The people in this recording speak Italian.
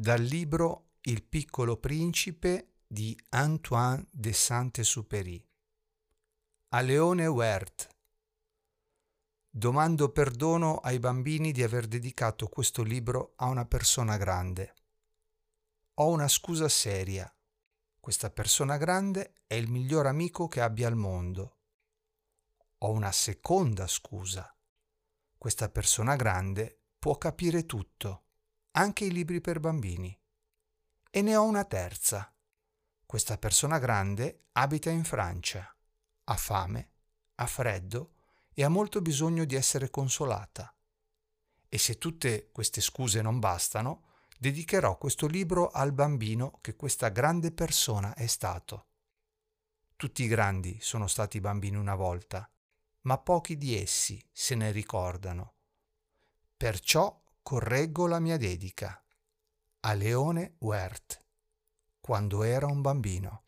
Dal libro Il piccolo principe di Antoine de Saint-Exupéry. A Leone Wert. Domando perdono ai bambini di aver dedicato questo libro a una persona grande. Ho una scusa seria. Questa persona grande è il miglior amico che abbia al mondo. Ho una seconda scusa. Questa persona grande può capire tutto anche i libri per bambini. E ne ho una terza. Questa persona grande abita in Francia, ha fame, ha freddo e ha molto bisogno di essere consolata. E se tutte queste scuse non bastano, dedicherò questo libro al bambino che questa grande persona è stato. Tutti i grandi sono stati bambini una volta, ma pochi di essi se ne ricordano. Perciò correggo la mia dedica a Leone Wert, quando era un bambino.